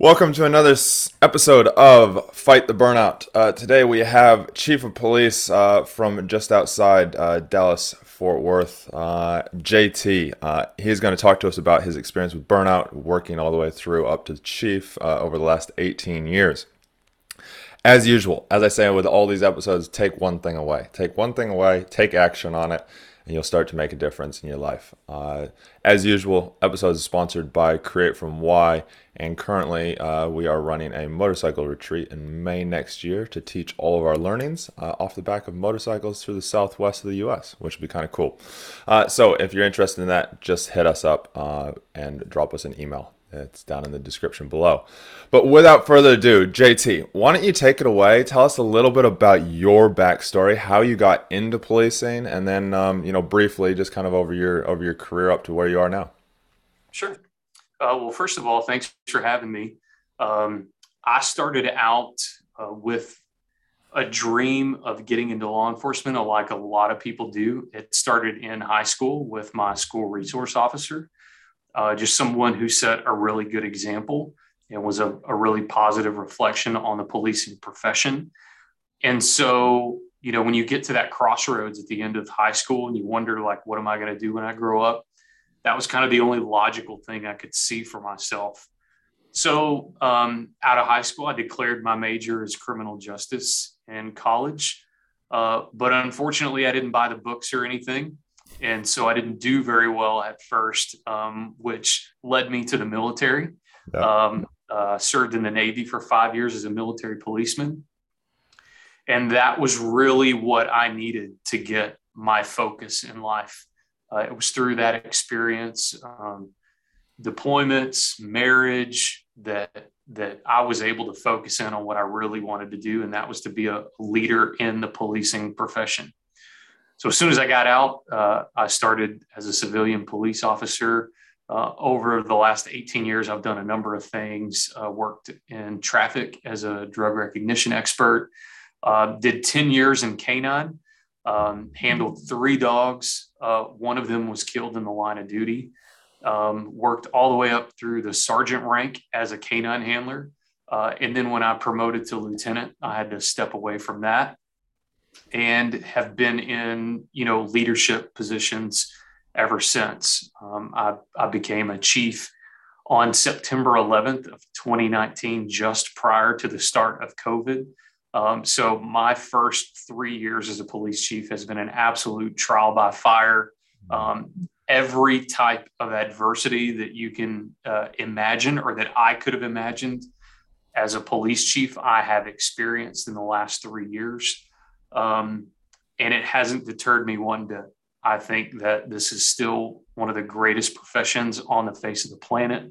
Welcome to another episode of Fight the Burnout. Uh, today we have Chief of Police uh, from just outside uh, Dallas, Fort Worth, uh, JT. Uh, he's going to talk to us about his experience with burnout, working all the way through up to the Chief uh, over the last 18 years. As usual, as I say with all these episodes, take one thing away. Take one thing away, take action on it and you'll start to make a difference in your life. Uh, as usual, episodes sponsored by Create From Why, and currently uh, we are running a motorcycle retreat in May next year to teach all of our learnings uh, off the back of motorcycles through the southwest of the U.S., which would be kind of cool. Uh, so if you're interested in that, just hit us up uh, and drop us an email. It's down in the description below. But without further ado, JT, why don't you take it away? Tell us a little bit about your backstory, how you got into policing, and then um, you know briefly just kind of over your over your career up to where you are now. Sure. Uh, well, first of all, thanks for having me. Um, I started out uh, with a dream of getting into law enforcement, like a lot of people do. It started in high school with my school resource officer uh, just someone who set a really good example and was a, a really positive reflection on the policing profession. And so, you know, when you get to that crossroads at the end of high school and you wonder, like, what am I going to do when I grow up? That was kind of the only logical thing I could see for myself. So, um, out of high school, I declared my major as criminal justice in college. Uh, but unfortunately, I didn't buy the books or anything and so I didn't do very well at first, um, which led me to the military. Yeah. Um, uh, served in the Navy for five years as a military policeman, and that was really what I needed to get my focus in life. Uh, it was through that experience, um, deployments, marriage, that that I was able to focus in on what I really wanted to do, and that was to be a leader in the policing profession. So as soon as I got out, uh, I started as a civilian police officer. Uh, over the last 18 years, I've done a number of things. Uh, worked in traffic as a drug recognition expert. Uh, did 10 years in canine. Um, handled three dogs. Uh, one of them was killed in the line of duty. Um, worked all the way up through the sergeant rank as a canine handler. Uh, and then when I promoted to lieutenant, I had to step away from that and have been in you know leadership positions ever since. Um, I, I became a chief on September 11th of 2019, just prior to the start of COVID. Um, so my first three years as a police chief has been an absolute trial by fire. Um, every type of adversity that you can uh, imagine or that I could have imagined as a police chief, I have experienced in the last three years. Um, and it hasn't deterred me one bit. I think that this is still one of the greatest professions on the face of the planet.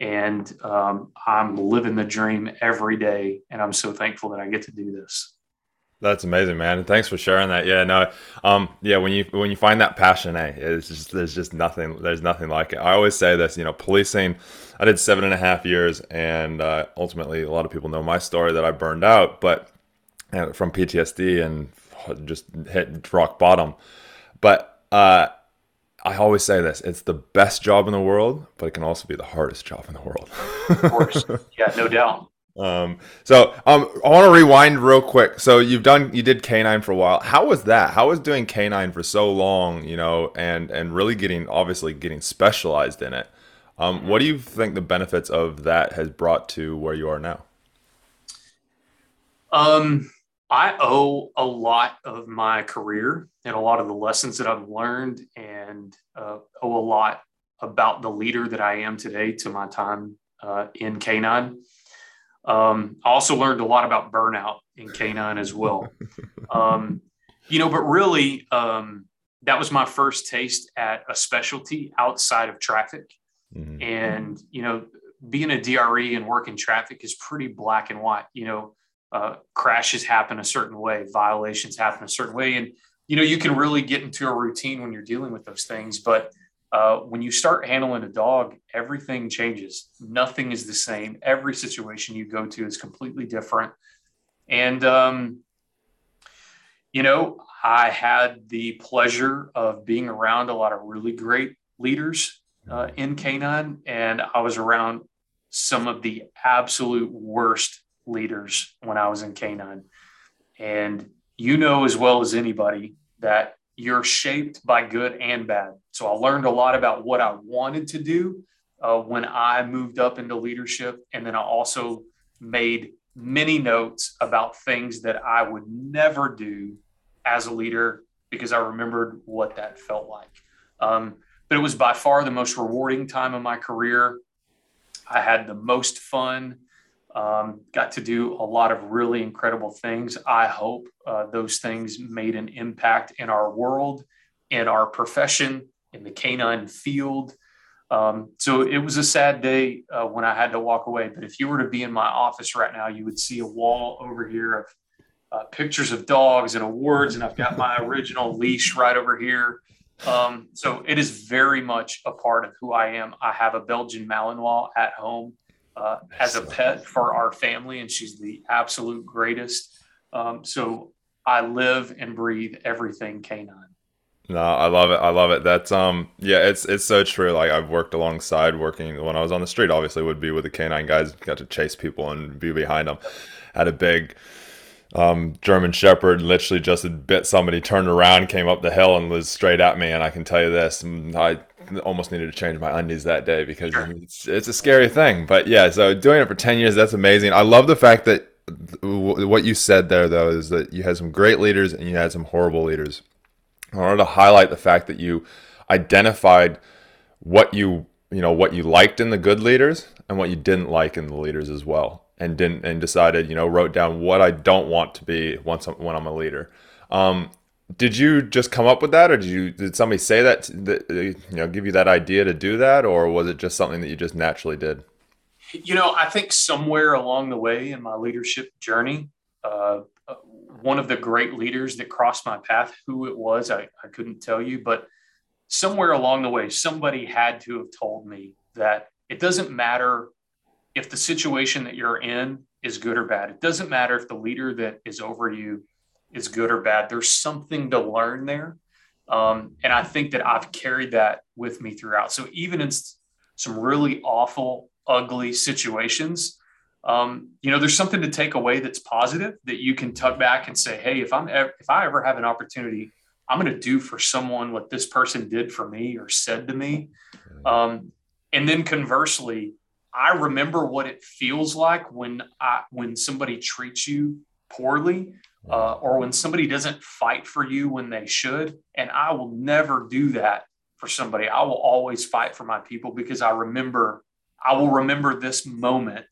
And um, I'm living the dream every day. And I'm so thankful that I get to do this. That's amazing, man. And thanks for sharing that. Yeah, no, um, yeah, when you when you find that passion, eh, it's just there's just nothing there's nothing like it. I always say this, you know, policing. I did seven and a half years, and uh, ultimately, a lot of people know my story that I burned out, but from PTSD and just hit rock bottom. But uh, I always say this: it's the best job in the world, but it can also be the hardest job in the world. of course, yeah, no doubt. Um, so um, I want to rewind real quick. So you've done, you did canine for a while. How was that? How was doing canine for so long? You know, and and really getting obviously getting specialized in it. Um, what do you think the benefits of that has brought to where you are now? Um, I owe a lot of my career and a lot of the lessons that I've learned, and uh, owe a lot about the leader that I am today to my time uh, in Canine. Um, I also learned a lot about burnout in Canine as well. Um, you know, but really, um, that was my first taste at a specialty outside of traffic. Mm-hmm. And, you know, being a DRE and working traffic is pretty black and white. You know, uh, crashes happen a certain way, violations happen a certain way, and you know you can really get into a routine when you're dealing with those things. But uh, when you start handling a dog, everything changes. Nothing is the same. Every situation you go to is completely different, and um, you know I had the pleasure of being around a lot of really great leaders uh, in canine, and I was around some of the absolute worst leaders when I was in K9. And you know as well as anybody that you're shaped by good and bad. So I learned a lot about what I wanted to do uh, when I moved up into leadership. And then I also made many notes about things that I would never do as a leader because I remembered what that felt like. Um, but it was by far the most rewarding time of my career. I had the most fun, um, got to do a lot of really incredible things. I hope uh, those things made an impact in our world, in our profession, in the canine field. Um, so it was a sad day uh, when I had to walk away. But if you were to be in my office right now, you would see a wall over here of uh, pictures of dogs and awards, and I've got my original leash right over here. Um, so it is very much a part of who I am. I have a Belgian Malinois at home uh, as a pet for our family, and she's the absolute greatest. Um, so I live and breathe everything canine. No, I love it. I love it. That's um yeah, it's it's so true. Like I've worked alongside working when I was on the street, obviously would be with the canine guys, got to chase people and be behind them. Had a big um, German Shepherd literally just bit somebody, turned around, came up the hill, and was straight at me. And I can tell you this, I almost needed to change my undies that day because sure. it's, it's a scary thing. But yeah, so doing it for 10 years, that's amazing. I love the fact that what you said there, though, is that you had some great leaders and you had some horrible leaders. I wanted to highlight the fact that you identified what you you know what you liked in the good leaders and what you didn't like in the leaders as well and didn't and decided you know wrote down what I don't want to be once I'm, when I'm a leader. Um, did you just come up with that, or did you did somebody say that, that you know give you that idea to do that, or was it just something that you just naturally did? You know, I think somewhere along the way in my leadership journey, uh, uh one of the great leaders that crossed my path, who it was, I, I couldn't tell you, but somewhere along the way, somebody had to have told me that it doesn't matter if the situation that you're in is good or bad. It doesn't matter if the leader that is over you is good or bad. There's something to learn there. Um, and I think that I've carried that with me throughout. So even in some really awful, ugly situations, um, you know, there's something to take away that's positive that you can tuck back and say, "Hey, if I'm ever, if I ever have an opportunity, I'm going to do for someone what this person did for me or said to me." Um, and then conversely, I remember what it feels like when I when somebody treats you poorly uh, or when somebody doesn't fight for you when they should. And I will never do that for somebody. I will always fight for my people because I remember I will remember this moment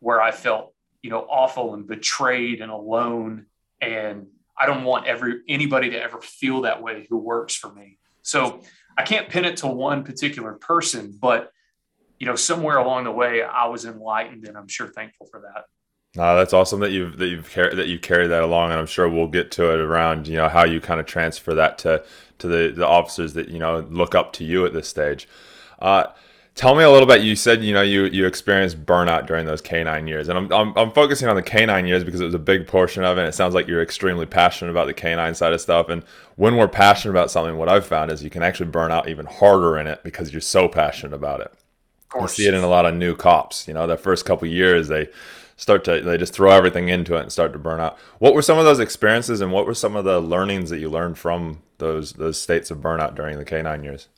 where I felt you know awful and betrayed and alone and I don't want every anybody to ever feel that way who works for me. So I can't pin it to one particular person, but you know, somewhere along the way, I was enlightened, and I'm sure thankful for that. Uh, that's awesome that you've that you've carried that you carried that along, and I'm sure we'll get to it around you know how you kind of transfer that to to the the officers that you know look up to you at this stage. Uh, tell me a little bit. You said you know you you experienced burnout during those canine years, and I'm, I'm I'm focusing on the canine years because it was a big portion of it. And it sounds like you're extremely passionate about the canine side of stuff. And when we're passionate about something, what I've found is you can actually burn out even harder in it because you're so passionate about it. You see it in a lot of new cops. You know, the first couple years they start to they just throw everything into it and start to burn out. What were some of those experiences and what were some of the learnings that you learned from those those states of burnout during the canine years?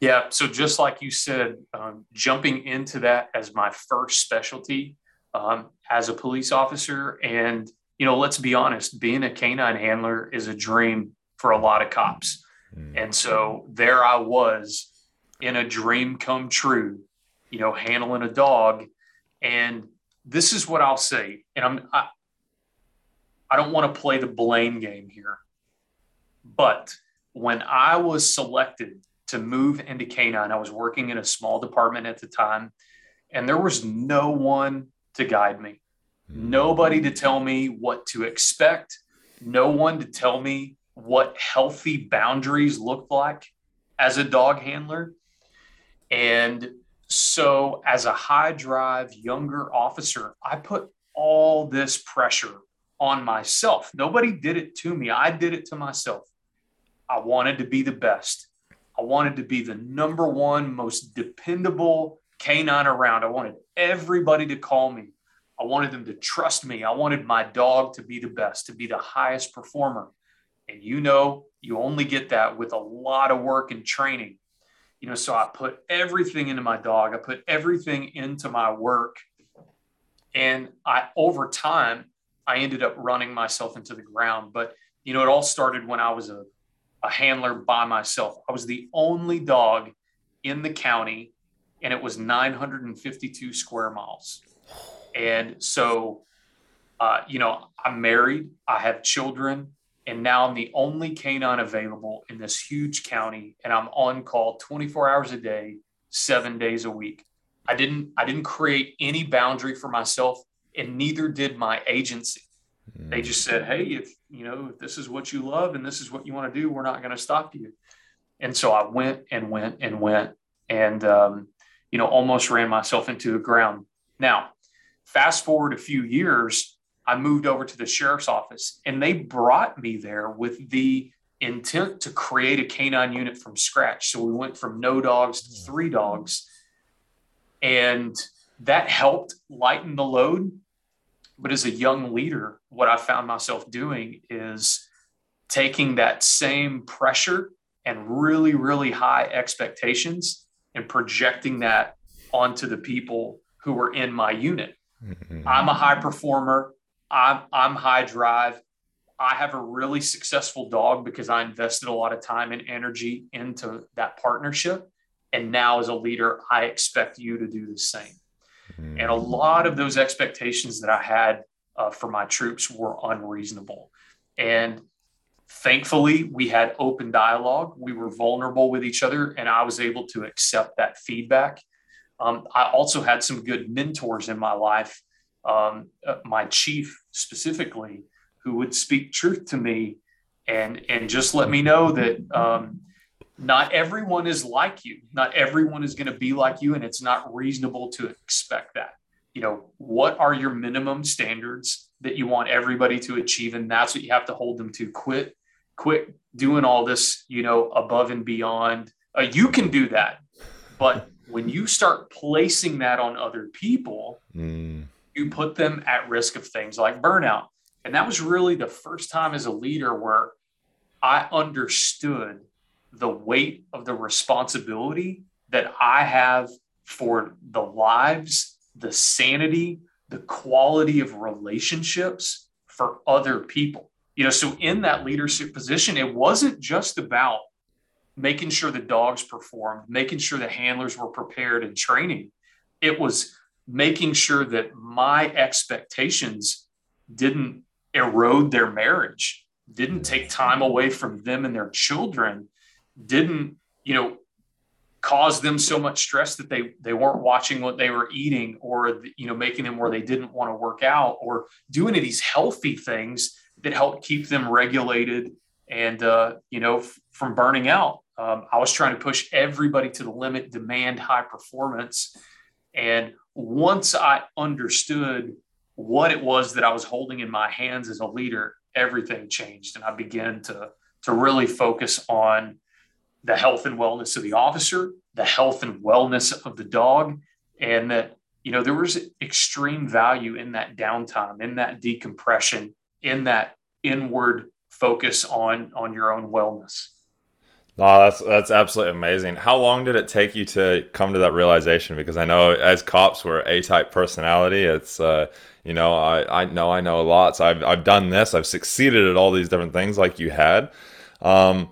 Yeah, so just like you said, um, jumping into that as my first specialty um, as a police officer, and you know, let's be honest, being a canine handler is a dream for a lot of cops, mm. and so there I was in a dream come true you know, handling a dog. And this is what I'll say. And I'm, I, I don't want to play the blame game here. But when I was selected to move into canine, I was working in a small department at the time, and there was no one to guide me, nobody to tell me what to expect, no one to tell me what healthy boundaries looked like as a dog handler. And so, as a high drive younger officer, I put all this pressure on myself. Nobody did it to me, I did it to myself. I wanted to be the best. I wanted to be the number one most dependable canine around. I wanted everybody to call me. I wanted them to trust me. I wanted my dog to be the best, to be the highest performer. And you know, you only get that with a lot of work and training. You know, so I put everything into my dog, I put everything into my work. And I, over time, I ended up running myself into the ground. But, you know, it all started when I was a, a handler by myself. I was the only dog in the county, and it was 952 square miles. And so, uh, you know, I'm married, I have children, and now I'm the only canine available in this huge county, and I'm on call 24 hours a day, seven days a week. I didn't I didn't create any boundary for myself, and neither did my agency. Mm. They just said, "Hey, if you know if this is what you love and this is what you want to do, we're not going to stop you." And so I went and went and went, and um, you know almost ran myself into the ground. Now, fast forward a few years, I moved over to the sheriff's office and they brought me there with the intent to create a canine unit from scratch. So we went from no dogs to three dogs. And that helped lighten the load. But as a young leader, what I found myself doing is taking that same pressure and really, really high expectations and projecting that onto the people who were in my unit. Mm-hmm. I'm a high performer. I'm, I'm high drive. I have a really successful dog because I invested a lot of time and energy into that partnership. And now, as a leader, I expect you to do the same. Mm. And a lot of those expectations that I had uh, for my troops were unreasonable. And thankfully, we had open dialogue. We were vulnerable with each other, and I was able to accept that feedback. Um, I also had some good mentors in my life um, uh, my chief specifically, who would speak truth to me and and just let me know that um, not everyone is like you. Not everyone is going to be like you, and it's not reasonable to expect that. You know, what are your minimum standards that you want everybody to achieve, and that's what you have to hold them to. Quit, quit doing all this. You know, above and beyond. Uh, you can do that, but when you start placing that on other people, mm you put them at risk of things like burnout. And that was really the first time as a leader where I understood the weight of the responsibility that I have for the lives, the sanity, the quality of relationships for other people. You know, so in that leadership position, it wasn't just about making sure the dogs performed, making sure the handlers were prepared and training. It was making sure that my expectations didn't erode their marriage, didn't take time away from them and their children, didn't, you know, cause them so much stress that they they weren't watching what they were eating or you know making them where they didn't want to work out or do any of these healthy things that help keep them regulated and uh, you know f- from burning out. Um, i was trying to push everybody to the limit demand high performance and once I understood what it was that I was holding in my hands as a leader, everything changed. And I began to, to really focus on the health and wellness of the officer, the health and wellness of the dog, and that, you know, there was extreme value in that downtime, in that decompression, in that inward focus on on your own wellness. No, that's that's absolutely amazing. How long did it take you to come to that realization? Because I know as cops we're A type personality. It's uh, you know I, I know I know a lot. So I've I've done this. I've succeeded at all these different things like you had. Um,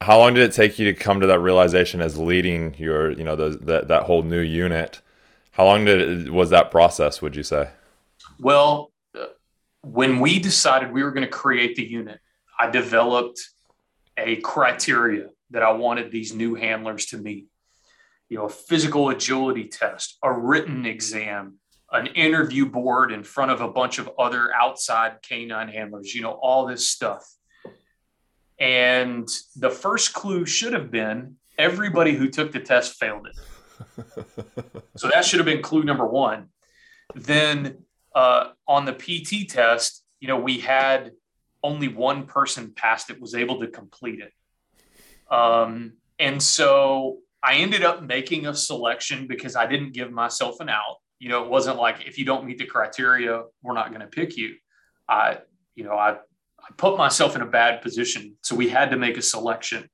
how long did it take you to come to that realization as leading your you know the, the that whole new unit? How long did it, was that process? Would you say? Well, uh, when we decided we were going to create the unit, I developed a criteria that I wanted these new handlers to meet. You know, a physical agility test, a written exam, an interview board in front of a bunch of other outside canine handlers, you know, all this stuff. And the first clue should have been everybody who took the test failed it. so that should have been clue number one. Then uh, on the PT test, you know, we had only one person passed it was able to complete it um, and so I ended up making a selection because I didn't give myself an out. You know, it wasn't like if you don't meet the criteria, we're not going to pick you. I, you know, I, I put myself in a bad position. So we had to make a selection.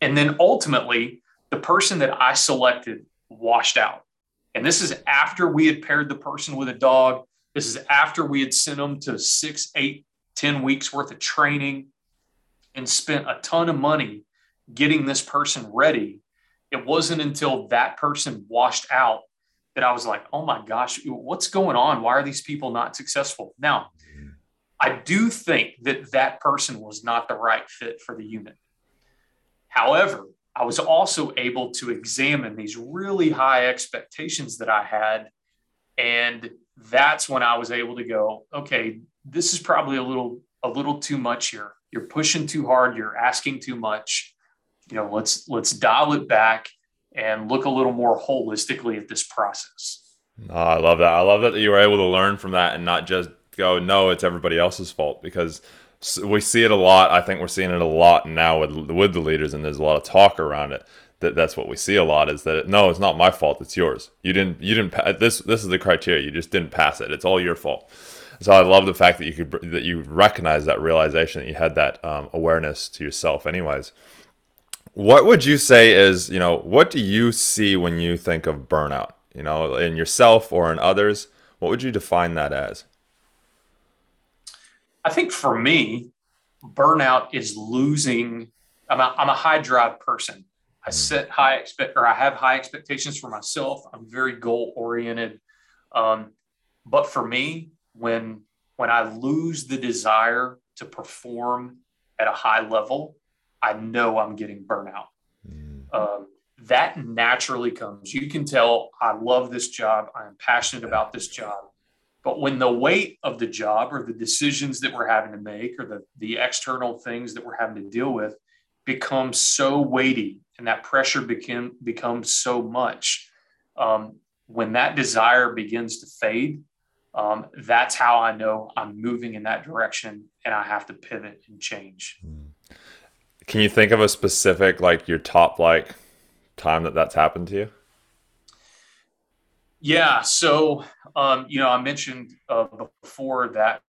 And then ultimately, the person that I selected washed out. And this is after we had paired the person with a dog. This is after we had sent them to six, eight, ten weeks worth of training and spent a ton of money getting this person ready. It wasn't until that person washed out that I was like, oh my gosh, what's going on? Why are these people not successful? Now, I do think that that person was not the right fit for the unit. However, I was also able to examine these really high expectations that I had. And that's when I was able to go, okay, this is probably a little a little too much here. You're pushing too hard, you're asking too much. You know, let's let's dial it back and look a little more holistically at this process. Oh, I love that. I love that you were able to learn from that and not just go, no, it's everybody else's fault because we see it a lot. I think we're seeing it a lot now with with the leaders, and there's a lot of talk around it. That that's what we see a lot is that it, no, it's not my fault. It's yours. You didn't you didn't this this is the criteria. You just didn't pass it. It's all your fault. So I love the fact that you could that you recognize that realization that you had that um, awareness to yourself. Anyways, what would you say is you know what do you see when you think of burnout? You know, in yourself or in others. What would you define that as? I think for me, burnout is losing. I'm a, I'm a high drive person. I mm-hmm. set high expect or I have high expectations for myself. I'm very goal oriented. Um, but for me, when when I lose the desire to perform at a high level, I know I'm getting burnout. Mm. Um, that naturally comes. You can tell I love this job. I'm passionate about this job. But when the weight of the job or the decisions that we're having to make or the, the external things that we're having to deal with becomes so weighty and that pressure became, becomes so much, um, when that desire begins to fade, um, that's how I know I'm moving in that direction and I have to pivot and change. Can you think of a specific, like your top like time that that's happened to you? Yeah. So, um, you know, I mentioned uh, before that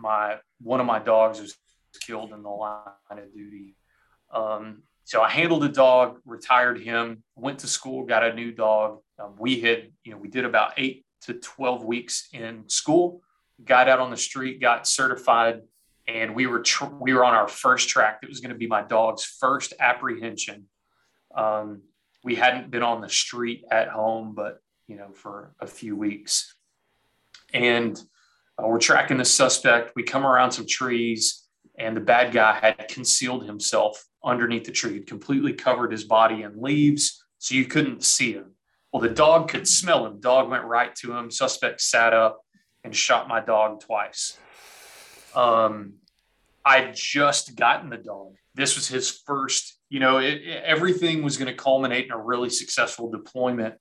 my one of my dogs was killed in the line of duty. Um, so I handled the dog, retired him, went to school, got a new dog. Um, we had, you know, we did about eight to 12 weeks in school, got out on the street, got certified, and we were, tr- we were on our first track. That was going to be my dog's first apprehension. Um, we hadn't been on the street at home, but you know, for a few weeks. And uh, we're tracking the suspect. We come around some trees, and the bad guy had concealed himself underneath the tree, had completely covered his body in leaves, so you couldn't see him. Well, the dog could smell him. Dog went right to him. Suspect sat up and shot my dog twice. Um, I'd just gotten the dog. This was his first, you know, it, it, everything was going to culminate in a really successful deployment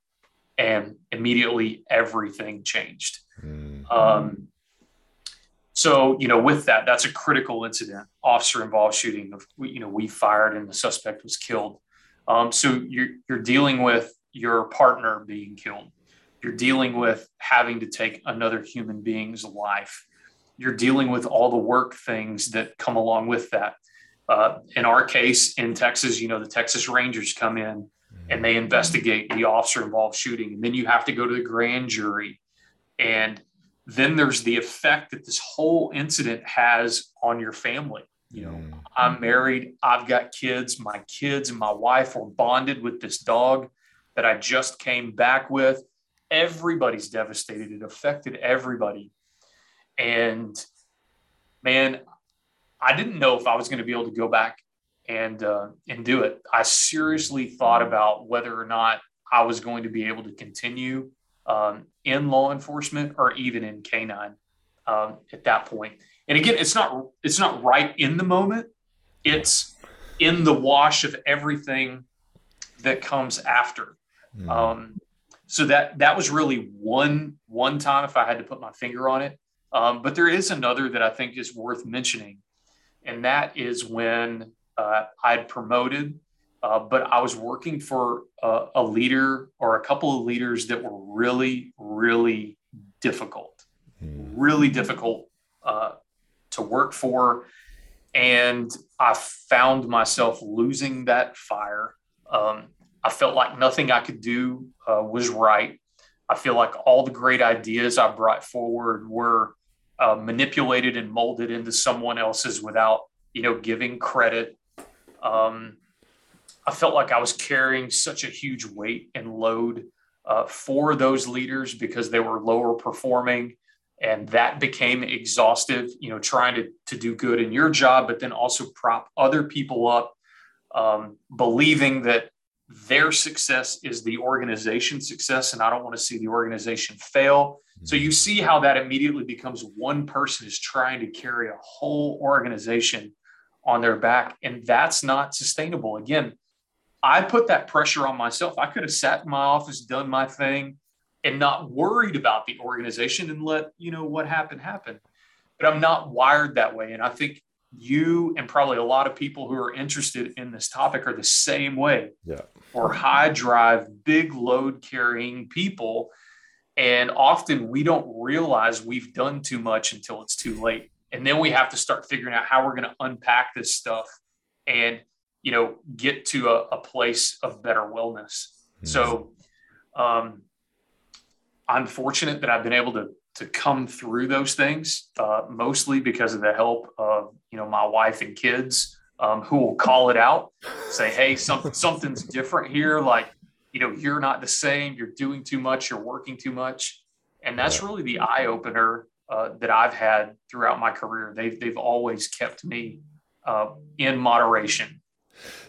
and immediately everything changed. Mm-hmm. Um, so, you know, with that, that's a critical incident, officer involved shooting of, you know, we fired and the suspect was killed. Um, so you're, you're dealing with your partner being killed. You're dealing with having to take another human being's life. You're dealing with all the work things that come along with that. Uh, in our case, in Texas, you know, the Texas Rangers come in and they investigate the officer involved shooting. And then you have to go to the grand jury. And then there's the effect that this whole incident has on your family. You know, mm. I'm married, I've got kids, my kids and my wife are bonded with this dog that I just came back with. Everybody's devastated. It affected everybody. And man, I didn't know if I was going to be able to go back and uh, and do it. I seriously thought about whether or not I was going to be able to continue um, in law enforcement or even in canine um, at that point. And again, it's not it's not right in the moment. It's in the wash of everything that comes after. Mm. Um, so that that was really one one time if I had to put my finger on it. Um, but there is another that I think is worth mentioning, and that is when uh, I'd promoted uh, but I was working for a, a, leader or a couple of leaders that were really, really difficult, mm. really difficult uh, to work for. And I found myself losing that fire. Um, I felt like nothing I could do uh, was right. I feel like all the great ideas I brought forward were uh, manipulated and molded into someone else's without, you know, giving credit. Um, I felt like I was carrying such a huge weight and load uh, for those leaders because they were lower performing. And that became exhaustive, you know, trying to, to do good in your job, but then also prop other people up, um, believing that their success is the organization's success. And I don't want to see the organization fail. So you mm-hmm. see how that immediately becomes one person is trying to carry a whole organization on their back. And that's not sustainable. Again, I put that pressure on myself. I could have sat in my office, done my thing, and not worried about the organization and let, you know, what happened happen. But I'm not wired that way. And I think you and probably a lot of people who are interested in this topic are the same way. Yeah. Or high drive, big load carrying people. And often we don't realize we've done too much until it's too late. And then we have to start figuring out how we're going to unpack this stuff and you know get to a, a place of better wellness mm-hmm. so um, i'm fortunate that i've been able to to come through those things uh, mostly because of the help of you know my wife and kids um, who will call it out say hey some, something's different here. Like you know you're not the same. You're doing too much. You're working too much. And that's really the eye opener uh, that i've had throughout my career. They've, they've always kept me uh, in moderation.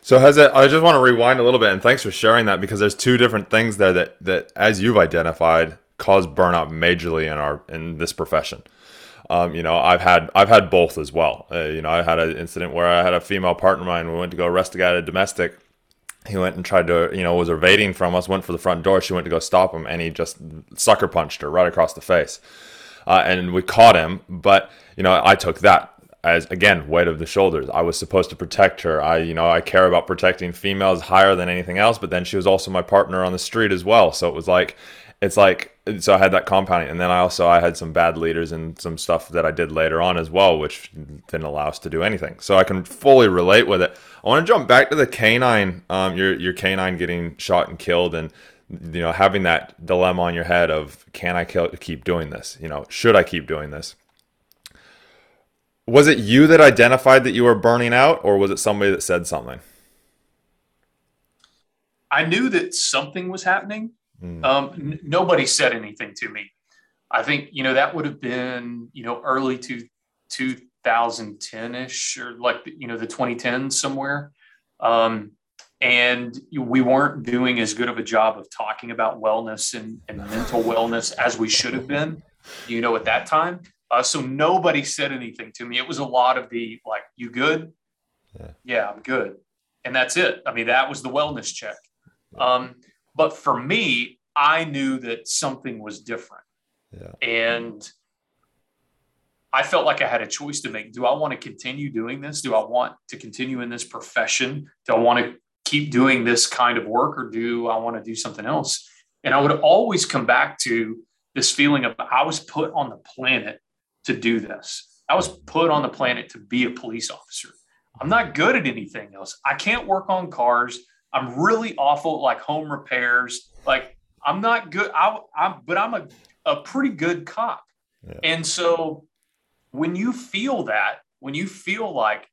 So has it? I just want to rewind a little bit, and thanks for sharing that because there's two different things there that that, as you've identified, cause burnout majorly in our in this profession. Um, you know, I've had I've had both as well. Uh, you know, I had an incident where I had a female partner of mine. We went to go arrest a guy at a domestic. He went and tried to, you know, was evading from us. Went for the front door. She went to go stop him, and he just sucker punched her right across the face. Uh, and we caught him, but you know, I took that as again weight of the shoulders i was supposed to protect her i you know i care about protecting females higher than anything else but then she was also my partner on the street as well so it was like it's like so i had that compounding and then i also i had some bad leaders and some stuff that i did later on as well which didn't allow us to do anything. So i can fully relate with it. I want to jump back to the canine um, your your canine getting shot and killed and you know having that dilemma on your head of can i kill, keep doing this? You know should i keep doing this? Was it you that identified that you were burning out or was it somebody that said something? I knew that something was happening mm. um, n- nobody said anything to me i think you know that would have been you know early to 2010ish or like you know the 2010s somewhere um, and we weren't doing as good of a job of talking about wellness and, and mental wellness as we should have been you know at that time uh, so nobody said anything to me. It was a lot of the like, "You good? Yeah, yeah I'm good," and that's it. I mean, that was the wellness check. Um, but for me, I knew that something was different, yeah. and I felt like I had a choice to make. Do I want to continue doing this? Do I want to continue in this profession? Do I want to keep doing this kind of work, or do I want to do something else? And I would always come back to this feeling of I was put on the planet to do this. I was put on the planet to be a police officer. I'm not good at anything else. I can't work on cars. I'm really awful at like home repairs. Like I'm not good. I, am but I'm a, a pretty good cop. Yeah. And so when you feel that, when you feel like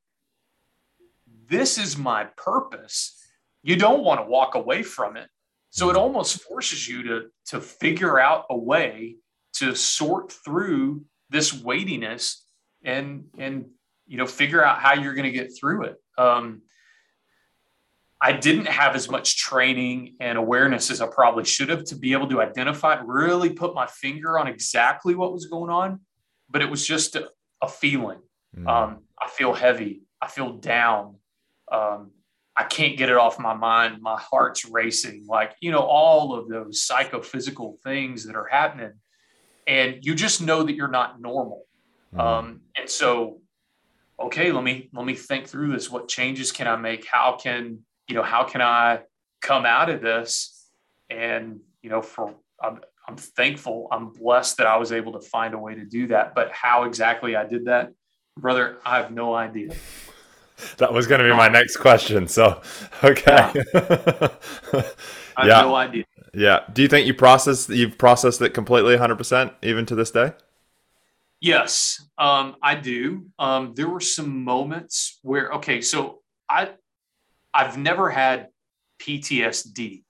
this is my purpose, you don't want to walk away from it. So it almost forces you to, to figure out a way to sort through this weightiness and and you know figure out how you're going to get through it um, i didn't have as much training and awareness as i probably should have to be able to identify really put my finger on exactly what was going on but it was just a, a feeling mm. um, i feel heavy i feel down um, i can't get it off my mind my heart's racing like you know all of those psychophysical things that are happening and you just know that you're not normal. Mm. Um, and so, okay, let me let me think through this. What changes can I make? How can you know, how can I come out of this? And, you know, for, I'm, I'm thankful, I'm blessed that I was able to find a way to do that. But how exactly I did that, brother, I have no idea. That was going to be my next question. So, okay. Yeah. I have yeah. no idea. Yeah. Do you think you processed you've processed it completely 100% even to this day? Yes, um, I do. Um, there were some moments where okay, so I I've never had PTSD.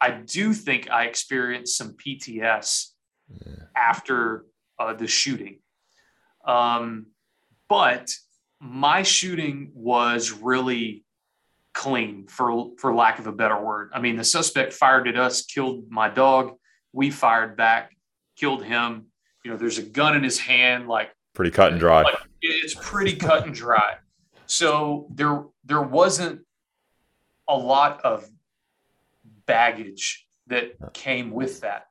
I do think I experienced some PTS yeah. after uh, the shooting. Um, but my shooting was really clean for for lack of a better word. I mean, the suspect fired at us, killed my dog. We fired back, killed him. You know, there's a gun in his hand, like pretty cut and dry. Like, it's pretty cut and dry. So there there wasn't a lot of baggage that came with that,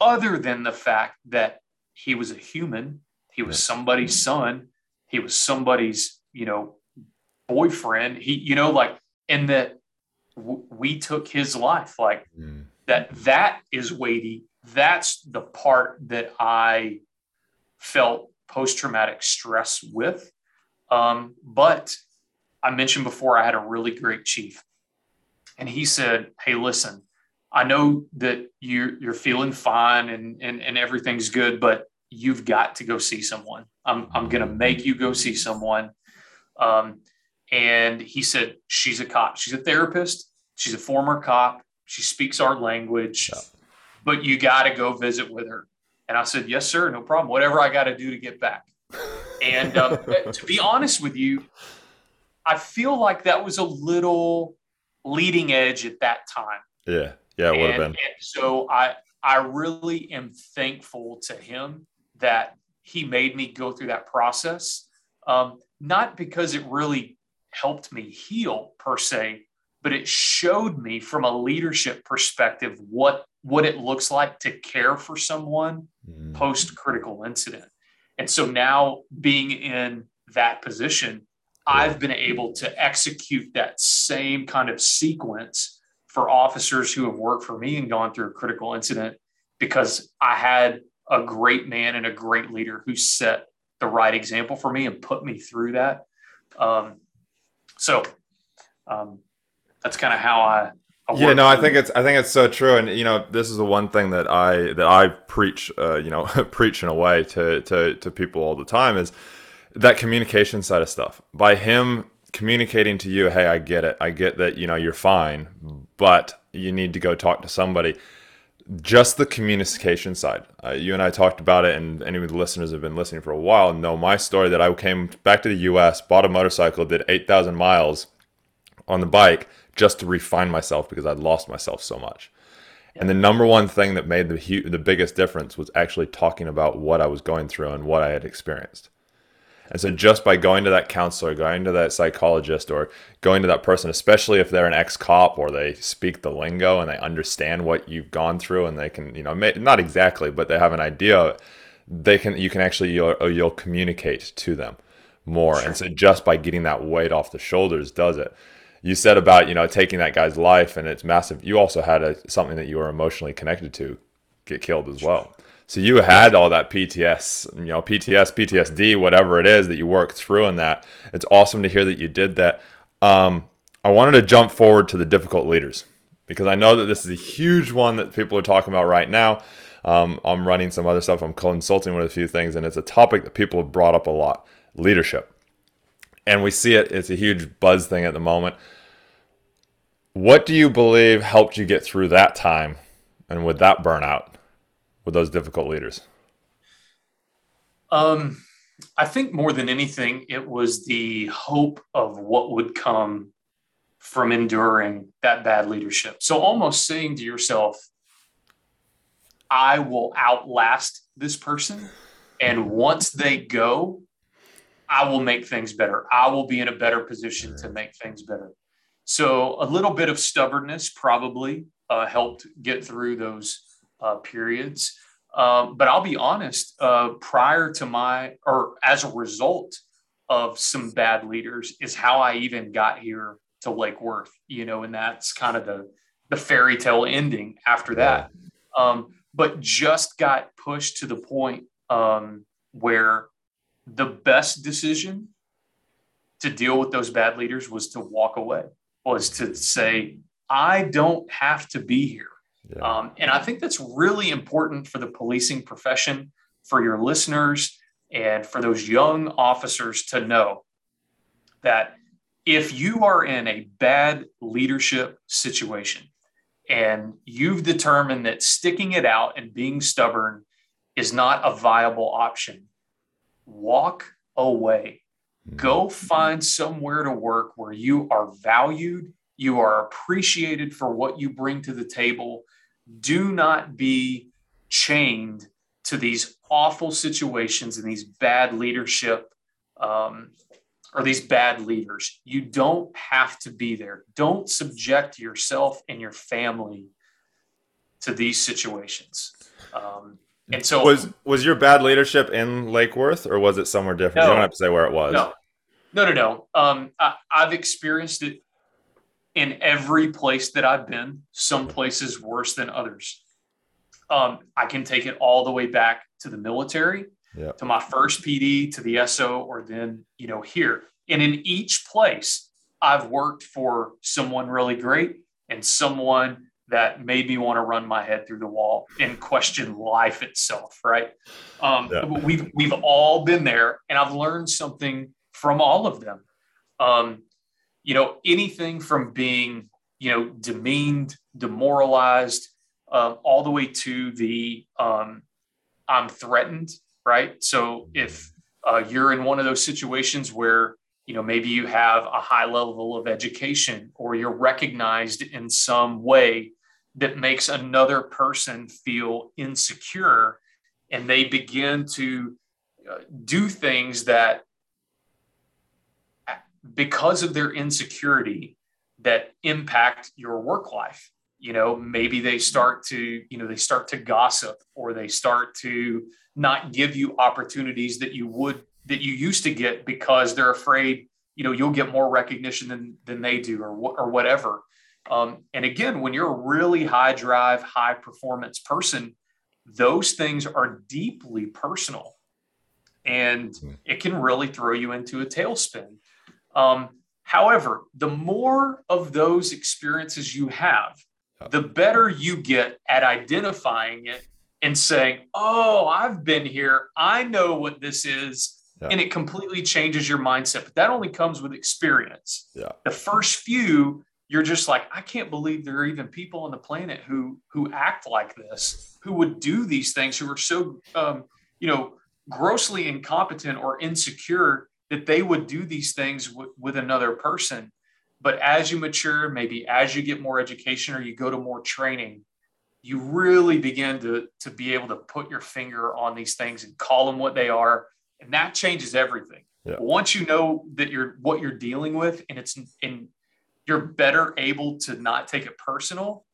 other than the fact that he was a human, he was somebody's son, he was somebody's, you know, boyfriend. He, you know, like and that w- we took his life like mm. that that is weighty. That's the part that i felt post-traumatic stress with. Um, but i mentioned before i had a really great chief and he said hey listen i know that you're, you're feeling fine and, and, and everything's good but you've got to go see someone i'm, I'm going to make you go see someone um, and he said, She's a cop. She's a therapist. She's a former cop. She speaks our language, yeah. but you got to go visit with her. And I said, Yes, sir. No problem. Whatever I got to do to get back. and um, to be honest with you, I feel like that was a little leading edge at that time. Yeah. Yeah, it would have been. so I, I really am thankful to him that he made me go through that process. Um, not because it really helped me heal per se, but it showed me from a leadership perspective what what it looks like to care for someone mm. post critical incident. And so now being in that position, I've been able to execute that same kind of sequence for officers who have worked for me and gone through a critical incident because I had a great man and a great leader who set the right example for me and put me through that. Um, so um, that's kind of how I. I yeah, no, I think it's I think it's so true, and you know, this is the one thing that I that I preach, uh, you know, preach in a way to to to people all the time is that communication side of stuff. By him communicating to you, hey, I get it, I get that, you know, you're fine, but you need to go talk to somebody just the communication side. Uh, you and I talked about it, and any of the listeners have been listening for a while know my story that I came back to the US, bought a motorcycle, did 8,000 miles on the bike just to refine myself because I'd lost myself so much. And the number one thing that made the the biggest difference was actually talking about what I was going through and what I had experienced. And so just by going to that counselor, going to that psychologist, or going to that person, especially if they're an ex-cop or they speak the lingo and they understand what you've gone through, and they can, you know, not exactly, but they have an idea. They can, you can actually, you'll, you'll communicate to them more. Sure. And so just by getting that weight off the shoulders does it. You said about, you know, taking that guy's life and it's massive. You also had a, something that you were emotionally connected to get killed as well. So you had all that PTS, you know, PTS, PTSD, whatever it is that you worked through in that. It's awesome to hear that you did that. Um, I wanted to jump forward to the difficult leaders because I know that this is a huge one that people are talking about right now. Um, I'm running some other stuff. I'm consulting with a few things, and it's a topic that people have brought up a lot: leadership. And we see it; it's a huge buzz thing at the moment. What do you believe helped you get through that time, and with that burnout? With those difficult leaders? Um, I think more than anything, it was the hope of what would come from enduring that bad leadership. So almost saying to yourself, I will outlast this person. And once they go, I will make things better. I will be in a better position to make things better. So a little bit of stubbornness probably uh, helped get through those uh, periods. Um, but I'll be honest, uh, prior to my, or as a result of some bad leaders, is how I even got here to Lake Worth, you know, and that's kind of the the fairy tale ending after that. Um, but just got pushed to the point um, where the best decision to deal with those bad leaders was to walk away, was to say, I don't have to be here. Yeah. Um, and I think that's really important for the policing profession, for your listeners, and for those young officers to know that if you are in a bad leadership situation and you've determined that sticking it out and being stubborn is not a viable option, walk away. Mm-hmm. Go find somewhere to work where you are valued, you are appreciated for what you bring to the table. Do not be chained to these awful situations and these bad leadership um, or these bad leaders. You don't have to be there. Don't subject yourself and your family to these situations. Um, and so, was was your bad leadership in Lake Worth, or was it somewhere different? No, you don't have to say where it was. No, no, no, no. Um, I, I've experienced it in every place that I've been. Some places worse than others. Um, I can take it all the way back to the military, yeah. to my first PD, to the SO, or then you know here. And in each place, I've worked for someone really great and someone that made me want to run my head through the wall and question life itself. Right? Um, yeah. We've we've all been there, and I've learned something from all of them. Um, you know, anything from being you know demeaned, demoralized, uh, all the way to the um, I'm threatened. Right? So if uh, you're in one of those situations where you know maybe you have a high level of education or you're recognized in some way that makes another person feel insecure and they begin to uh, do things that because of their insecurity that impact your work life you know maybe they start to you know they start to gossip or they start to not give you opportunities that you would that you used to get because they're afraid you know you'll get more recognition than than they do or or whatever um, and again, when you're a really high drive, high performance person, those things are deeply personal and hmm. it can really throw you into a tailspin. Um, however, the more of those experiences you have, the better you get at identifying it and saying, Oh, I've been here. I know what this is. Yeah. And it completely changes your mindset. But that only comes with experience. Yeah. The first few, you're just like i can't believe there are even people on the planet who who act like this who would do these things who are so um, you know grossly incompetent or insecure that they would do these things w- with another person. But as you mature maybe as you get more education or you go to more training you really begin to to be able to put your finger on these things and call them what they are. And that changes everything. Yeah. once you know that you're what you're dealing with and it's and you're better able to not take it personal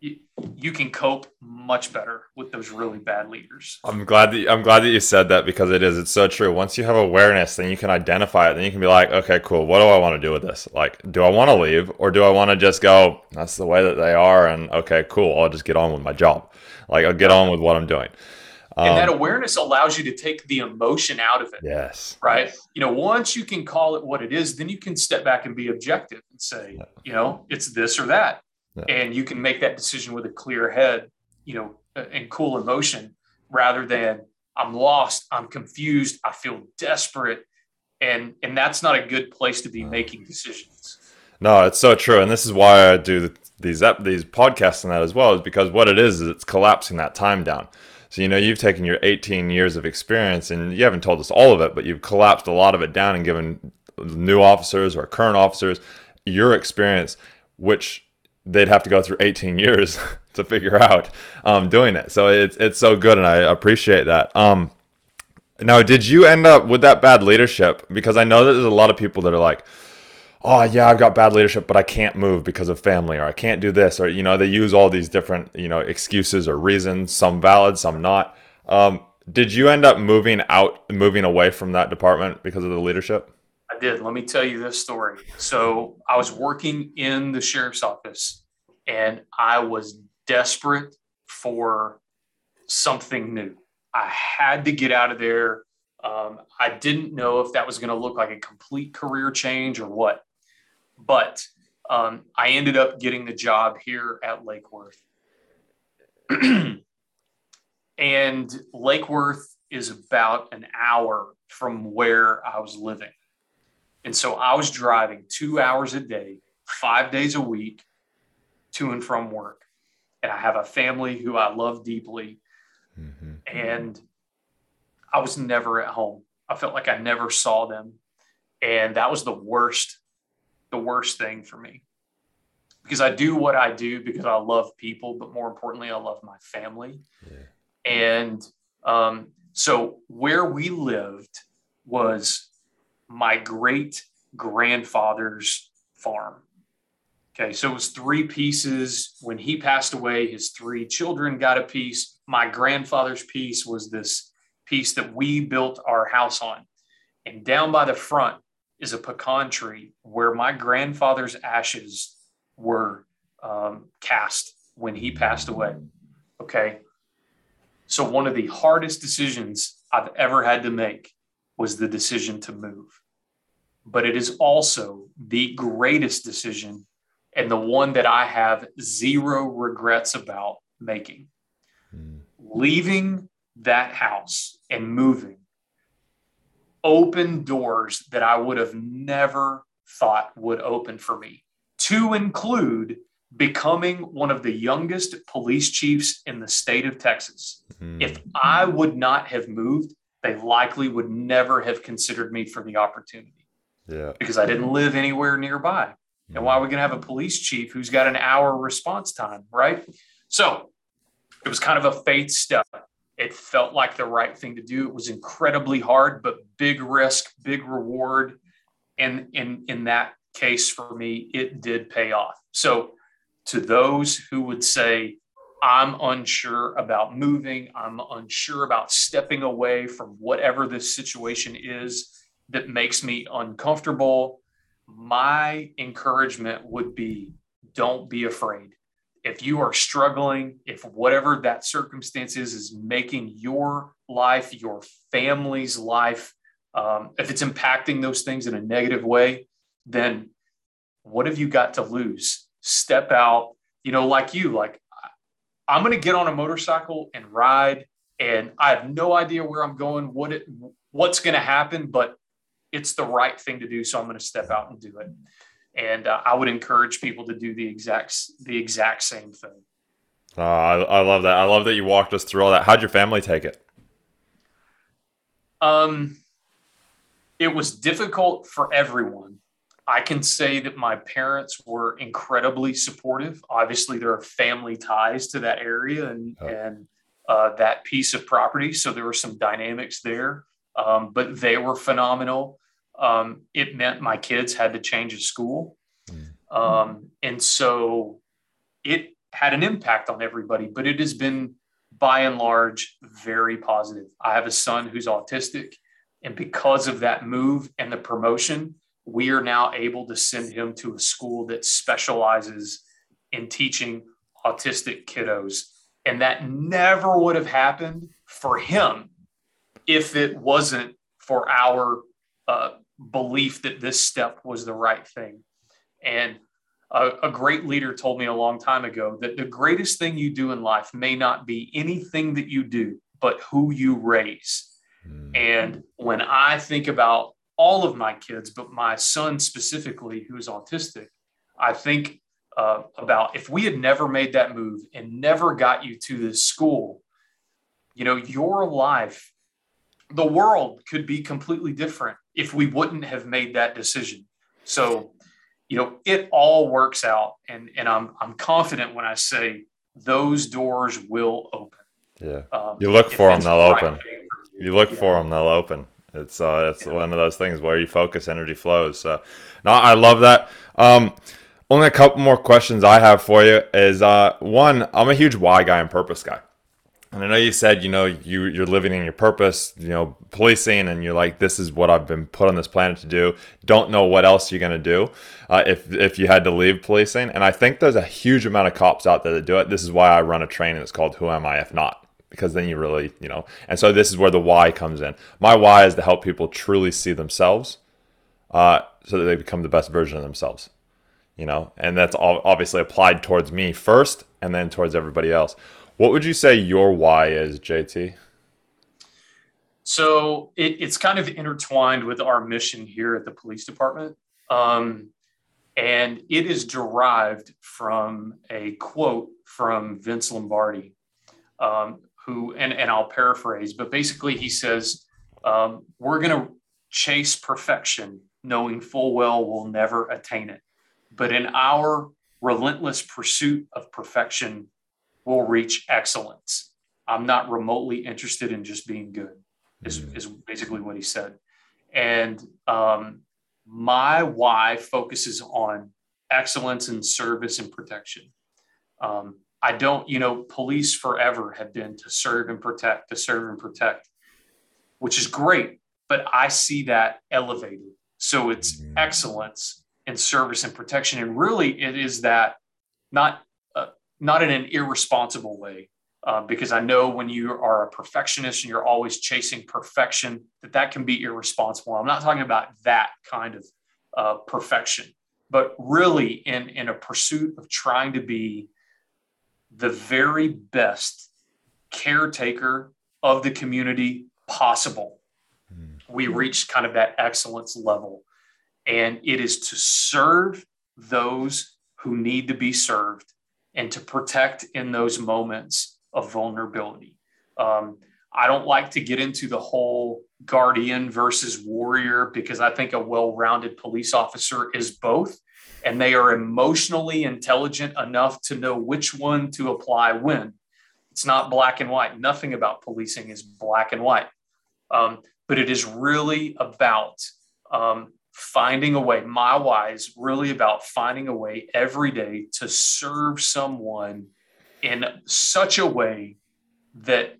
you, you can cope much better with those really bad leaders. I'm glad that I'm glad that you said that because it is it's so true. Once you have awareness, then you can identify it. Then you can be like, okay, cool. What do I want to do with this? Like, do I want to leave or do I want to just go? That's the way that they are, and okay, cool. I'll just get on with my job. Like, I'll get on with what I'm doing. Um, and that awareness allows you to take the emotion out of it. Yes. Right. You know, once you can call it what it is, then you can step back and be objective and say, yeah. you know, it's this or that. Yeah. And you can make that decision with a clear head, you know, uh, and cool emotion rather than I'm lost, I'm confused, I feel desperate. And and that's not a good place to be making decisions. No, it's so true. And this is why I do these these podcasts and that as well, is because what it is is it's collapsing that time down. So, you know, you've taken your 18 years of experience and you haven't told us all of it, but you've collapsed a lot of it down and given new officers or current officers your experience, which they'd have to go through 18 years to figure out um, doing it. So it's, it's so good. And I appreciate that. Um, now, did you end up with that bad leadership? Because I know that there's a lot of people that are like, oh yeah i've got bad leadership but i can't move because of family or i can't do this or you know they use all these different you know excuses or reasons some valid some not um, did you end up moving out moving away from that department because of the leadership I did. Let me tell you this story. So I was working in the sheriff's office and I was desperate for something new. I had to get out of there. Um, I didn't know if that was going to look like a complete career change or what, but um, I ended up getting the job here at Lake Worth. and Lake Worth is about an hour from where I was living. And so I was driving two hours a day, five days a week to and from work. And I have a family who I love deeply. Mm-hmm. And I was never at home. I felt like I never saw them. And that was the worst, the worst thing for me. Because I do what I do because I love people, but more importantly, I love my family. Yeah. And um, so where we lived was my great grandfather's farm. Okay, so it was three pieces. When he passed away, his three children got a piece. My grandfather's piece was this piece that we built our house on. And down by the front is a pecan tree where my grandfather's ashes were um, cast when he passed away. Okay. So, one of the hardest decisions I've ever had to make was the decision to move. But it is also the greatest decision and the one that I have zero regrets about making. Mm. Leaving that house and moving open doors that I would have never thought would open for me, to include becoming one of the youngest police chiefs in the state of Texas. Mm. If I would not have moved, they likely would never have considered me for the opportunity. Yeah. Because I didn't live anywhere nearby. And why are we going to have a police chief who's got an hour response time, right? So it was kind of a faith step. It felt like the right thing to do. It was incredibly hard, but big risk, big reward. And in, in that case for me, it did pay off. So to those who would say, I'm unsure about moving. I'm unsure about stepping away from whatever this situation is that makes me uncomfortable. My encouragement would be don't be afraid. If you are struggling, if whatever that circumstance is, is making your life, your family's life, um, if it's impacting those things in a negative way, then what have you got to lose? Step out, you know, like you, like I'm going to get on a motorcycle and ride, and I have no idea where I'm going, what it, what's going to happen, but it's the right thing to do. So I'm going to step out and do it. And uh, I would encourage people to do the exact the exact same thing. Uh, I, I love that. I love that you walked us through all that. How'd your family take it? Um, it was difficult for everyone. I can say that my parents were incredibly supportive. Obviously, there are family ties to that area and oh. and uh, that piece of property, so there were some dynamics there. Um, but they were phenomenal. Um, it meant my kids had to change a school, mm. um, and so it had an impact on everybody. But it has been, by and large, very positive. I have a son who's autistic, and because of that move and the promotion we are now able to send him to a school that specializes in teaching autistic kiddos. And that never would have happened for him if it wasn't for our uh, belief that this step was the right thing. And a, a, great leader told me a long time ago that the greatest thing you do in life may not be anything that you do, but who you raise. Mm. And when I think about all of my kids, but my son specifically, who is autistic, I think uh, about if we had never made that move and never got you to this school, you know, your life, the world could be completely different if we wouldn't have made that decision. So, you know, it all works out, and and I'm I'm confident when I say those doors will open. Yeah, um, you look for them, they'll open. You look yeah. for them, they'll open. It's uh, it's yeah. one of those things where you focus, energy flows. So, no, I love that. Um, only a couple more questions I have for you is uh, one, I'm a huge why guy and purpose guy. And I know you said, you know, you you're living in your purpose, you know, policing, and you're like, this is what I've been put on this planet to do. Don't know what else you're gonna do uh, if if you had to leave policing. And I think there's a huge amount of cops out there that do it. This is why I run a training that's called Who Am I If Not? Because then you really, you know, and so this is where the why comes in. My why is to help people truly see themselves, uh, so that they become the best version of themselves. You know, and that's all obviously applied towards me first, and then towards everybody else. What would you say your why is, JT? So it, it's kind of intertwined with our mission here at the police department. Um, and it is derived from a quote from Vince Lombardi, um, who, and, and I'll paraphrase, but basically he says, um, We're going to chase perfection, knowing full well we'll never attain it. But in our relentless pursuit of perfection, will reach excellence. I'm not remotely interested in just being good, is, mm. is basically what he said. And um, my why focuses on excellence and service and protection. Um, I don't, you know, police forever have been to serve and protect, to serve and protect, which is great, but I see that elevated. So it's mm. excellence and service and protection. And really, it is that not not in an irresponsible way, uh, because I know when you are a perfectionist and you're always chasing perfection, that that can be irresponsible. I'm not talking about that kind of uh, perfection, but really in in a pursuit of trying to be the very best caretaker of the community possible. Mm. We reach kind of that excellence level, and it is to serve those who need to be served and to protect in those moments of vulnerability. Um, I don't like to get into the whole guardian versus warrior because I think a well rounded police officer is both. And they are emotionally intelligent enough to know which one to apply when. It's not black and white. Nothing about policing is black and white. Um, but it is really about um, finding a way. My why is really about finding a way every day to serve someone in such a way that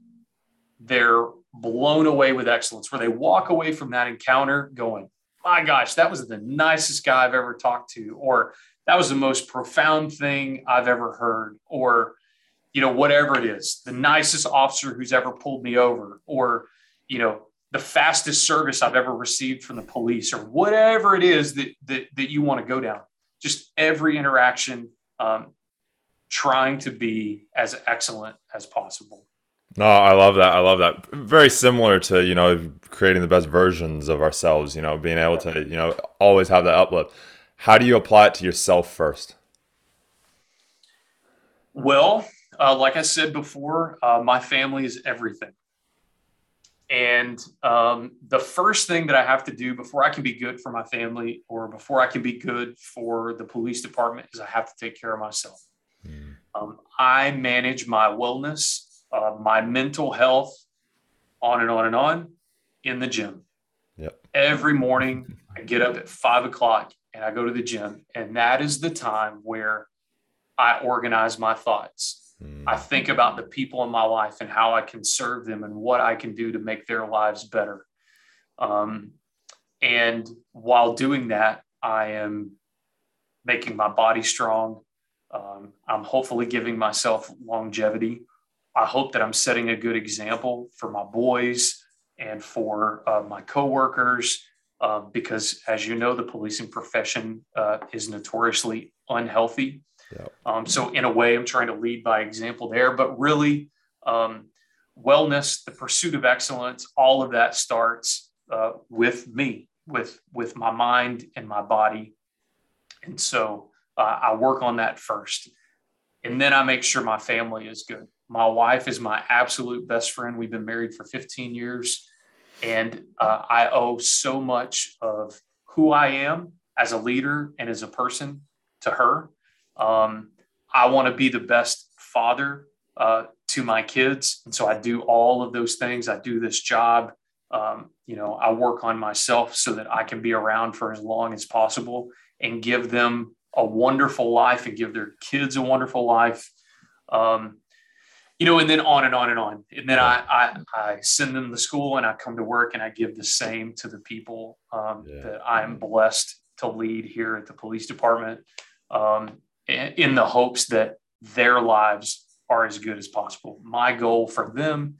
they're blown away with excellence, where they walk away from that encounter going, my gosh, that was the nicest guy I've ever talked to, or that was the most profound thing I've ever heard, or, you know, whatever it is, the nicest officer who's ever pulled me over, or, you know, the fastest service I've ever received from the police or whatever it is that that, that you want to go down. Just every interaction, um, trying to be as excellent as possible. No, I love that. I love that. Very similar to you know creating the best versions of ourselves. You know, being able to you know always have that uplift. How do you apply it to yourself first? Well, uh, like I said before, uh, my family is everything. And um, the first thing that I have to do before I can be good for my family or before I can be good for the police department is I have to take care of myself. Mm. Um, I manage my wellness, uh, my mental health, on and on and on in the gym. Yep. Every morning, I get up at five o'clock and I go to the gym. And that is the time where I organize my thoughts. I think about the people in my life and how I can serve them and what I can do to make their lives better. Um, and while doing that, I am making my body strong. Um, I'm hopefully giving myself longevity. I hope that I'm setting a good example for my boys and for uh, my coworkers, uh, because as you know, the policing profession uh, is notoriously unhealthy. Yep. Um, so in a way, I'm trying to lead by example there, but really, um, wellness, the pursuit of excellence, all of that starts uh, with me, with with my mind and my body, and so uh, I work on that first, and then I make sure my family is good. My wife is my absolute best friend. We've been married for 15 years, and uh, I owe so much of who I am as a leader and as a person to her um, I want to be the best father uh, to my kids. And so I do all of those things. I do this job. Um, you know, I work on myself so that I can be around for as long as possible and give them a wonderful life and give their kids a wonderful life. Um, you know, and then on and on and on. And then I, I, I send them to school and I come to work and I give the same to the people um, yeah. that I'm blessed to lead here at the police department um, in the hopes that their lives are as good as possible. My goal for them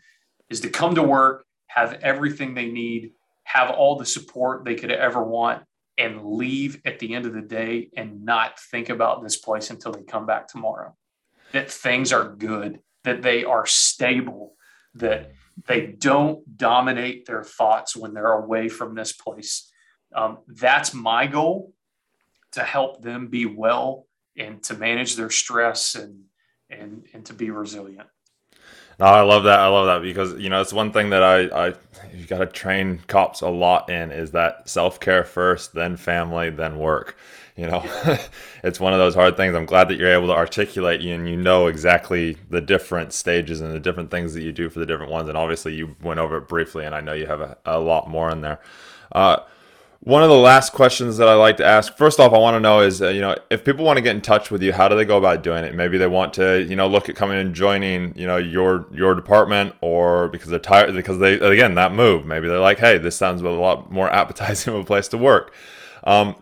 is to come to work, have everything they need, have all the support they could ever want, and leave at the end of the day and not think about this place until they come back tomorrow. That things are good, that they are stable, that they don't dominate their thoughts when they're away from this place. Um, that's my goal to help them be well and to manage their stress and and and to be resilient. No, I love that. I love that because you know it's one thing that I I you got to train cops a lot in is that self care first, then family, then work. You know, it's one of those hard things. I'm glad that you're able to articulate and you know exactly the different stages and the different things that you do for the different ones. And obviously, you went over it briefly, and I know you have a, a lot more in there. Uh, one of the last questions that I like to ask, first off, I want to know is, uh, you know, if people want to get in touch with you, how do they go about doing it? Maybe they want to, you know, look at coming and joining, you know, your your department, or because they're tired, because they again that move. Maybe they're like, hey, this sounds a lot more appetizing of a place to work, um,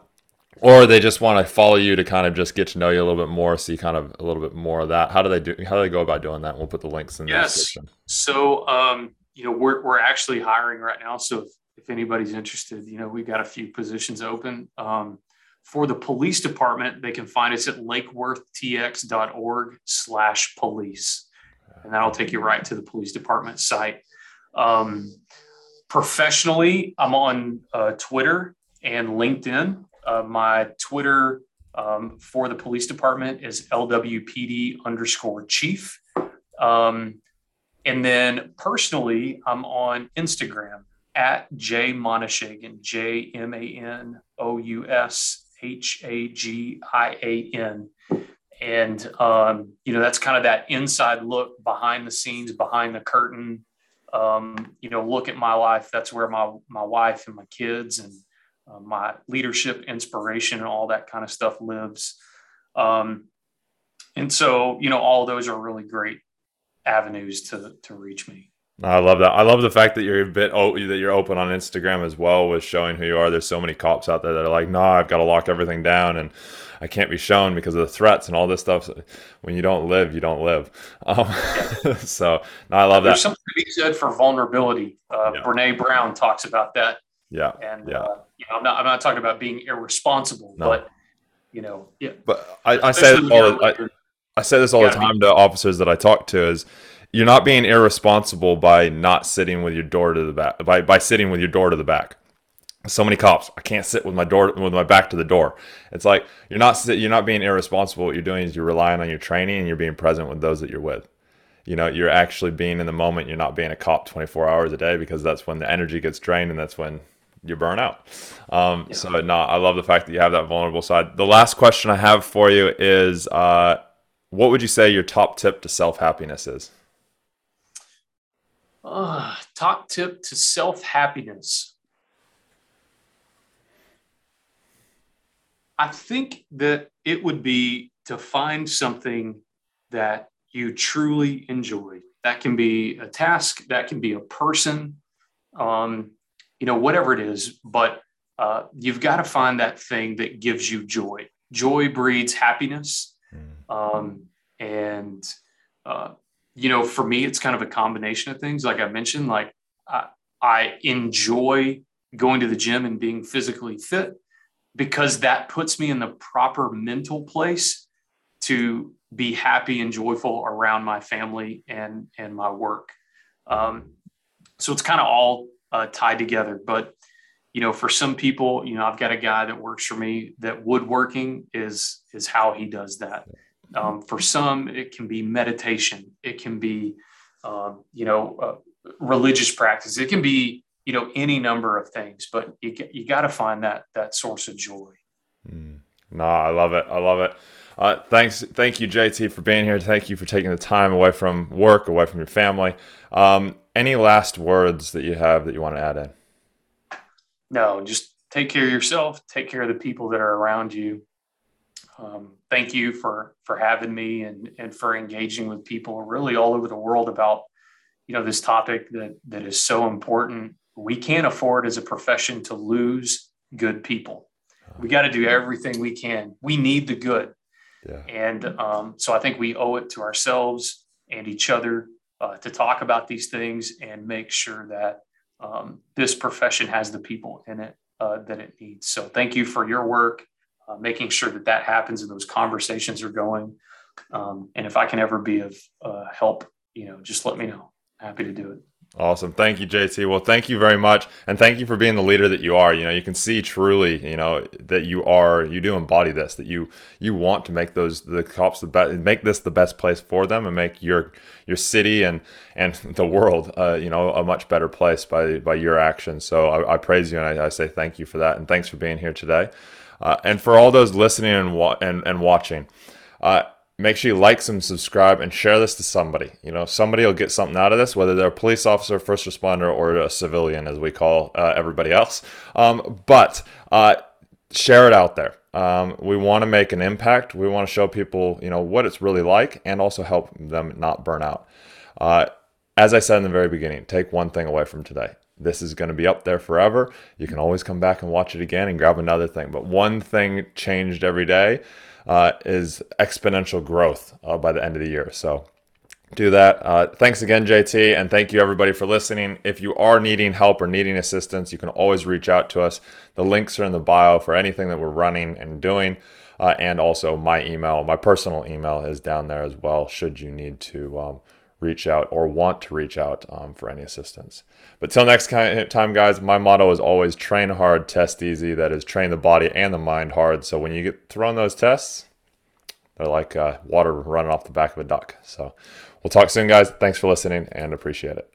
or they just want to follow you to kind of just get to know you a little bit more, see kind of a little bit more of that. How do they do? How do they go about doing that? We'll put the links in the yes. description. So, um, you know, we're we're actually hiring right now, so. If, if anybody's interested, you know, we've got a few positions open. Um, for the police department, they can find us at lakeworthtx.org slash police. And that'll take you right to the police department site. Um, professionally, I'm on uh, Twitter and LinkedIn. Uh, my Twitter um, for the police department is LWPD underscore chief. Um, and then personally, I'm on Instagram at J Manoushagian, J M A N O U S H A G I A N. And, um, you know, that's kind of that inside look behind the scenes, behind the curtain. Um, you know, look at my life. That's where my, my wife and my kids and uh, my leadership, inspiration, and all that kind of stuff lives. Um, and so, you know, all those are really great avenues to, to reach me. I love that. I love the fact that you're a bit oh, that you're open on Instagram as well with showing who you are. There's so many cops out there that are like, "No, nah, I've got to lock everything down and I can't be shown because of the threats and all this stuff." When you don't live, you don't live. Um, so, no, I love There's that. something to be said for vulnerability. Uh, yeah. Brene Brown talks about that. Yeah, and yeah. Uh, you know, I'm not I'm not talking about being irresponsible, no. but you know, yeah. But I, I say all. I, I say this all the time be. to officers that I talk to is you're not being irresponsible by not sitting with your door to the back by, by sitting with your door to the back. So many cops i can't sit with my door with my back to the door. It's like you're not you're not being irresponsible. What you're doing is you're relying on your training and you're being present with those that you're with. You know you're actually being in the moment. You're not being a cop 24 hours a day because that's when the energy gets drained and that's when you burn out. Um, yeah. so no i love the fact that you have that vulnerable side. The last question i have for you is uh, what would you say your top tip to self-happiness is uh, top tip to self happiness. I think that it would be to find something that you truly enjoy. That can be a task, that can be a person, um, you know, whatever it is. But uh, you've got to find that thing that gives you joy. Joy breeds happiness. Hmm. Um, and uh, you know, for me, it's kind of a combination of things. Like I mentioned, like I, I enjoy going to the gym and being physically fit because that puts me in the proper mental place to be happy and joyful around my family and and my work. Um, so it's kind of all uh, tied together. But you know, for some people, you know, I've got a guy that works for me that woodworking is is how he does that. Um, for some, it can be meditation. It can be, um, you know, uh, religious practice. It can be, you know, any number of things. But you you got to find that that source of joy. Mm. No, I love it. I love it. Uh, thanks, thank you, JT, for being here. Thank you for taking the time away from work, away from your family. Um, any last words that you have that you want to add in? No, just take care of yourself. Take care of the people that are around you um, thank you for for having me and and for engaging with people really all over the world about you know this topic that that is so important. We can't afford as a profession to lose good people. We got to do everything we can. We need the good, yeah. and um, so I think we owe it to ourselves and each other uh, to talk about these things and make sure that um, this profession has the people in it uh, that it needs. So thank you for your work uh, making sure that that happens and those conversations are going. Um, and if I can ever be of uh, help, you know, just let me know. Happy to do it. Awesome. Thank you, JT. Well, thank you very much. And thank you for being the leader that you are. You know, you can see truly, you know, that you are, you do embody this, that you, you want to make those, the cops the best, make this the best place for them and make your, your city and, and the world, uh, you know, a much better place by, by your actions. So I, I praise you and I, I say thank you for that. And thanks for being here today. Uh, and for all those listening and, wa- and, and watching, uh, make sure you like and subscribe and share this to somebody. You know, somebody will get something out of this, whether they're a police officer, first responder, or a civilian, as we call uh, everybody else. Um, but uh, share it out there. Um, we want to make an impact. We want to show people, you know, what it's really like, and also help them not burn out. Uh, as I said in the very beginning, take one thing away from today this is going to be up there forever. You can always come back and watch it again and grab another thing. But one thing changed every day uh, is exponential growth uh, by the end of the year. So do that. Uh, thanks again, JT, and thank you everybody for listening. If you are needing help or needing assistance, you can always reach out to us. The links are in the bio for anything that we're running and doing. Uh, and also my email, my personal email is down there as well, should you need to um, reach out or want to reach out um, for any assistance. But till next time, guys, my motto is always train hard, test easy. That is, train the body and the mind hard. So when you get thrown those tests, they're like uh, water running off the back of a duck. So we'll talk soon, guys. Thanks for listening and appreciate it.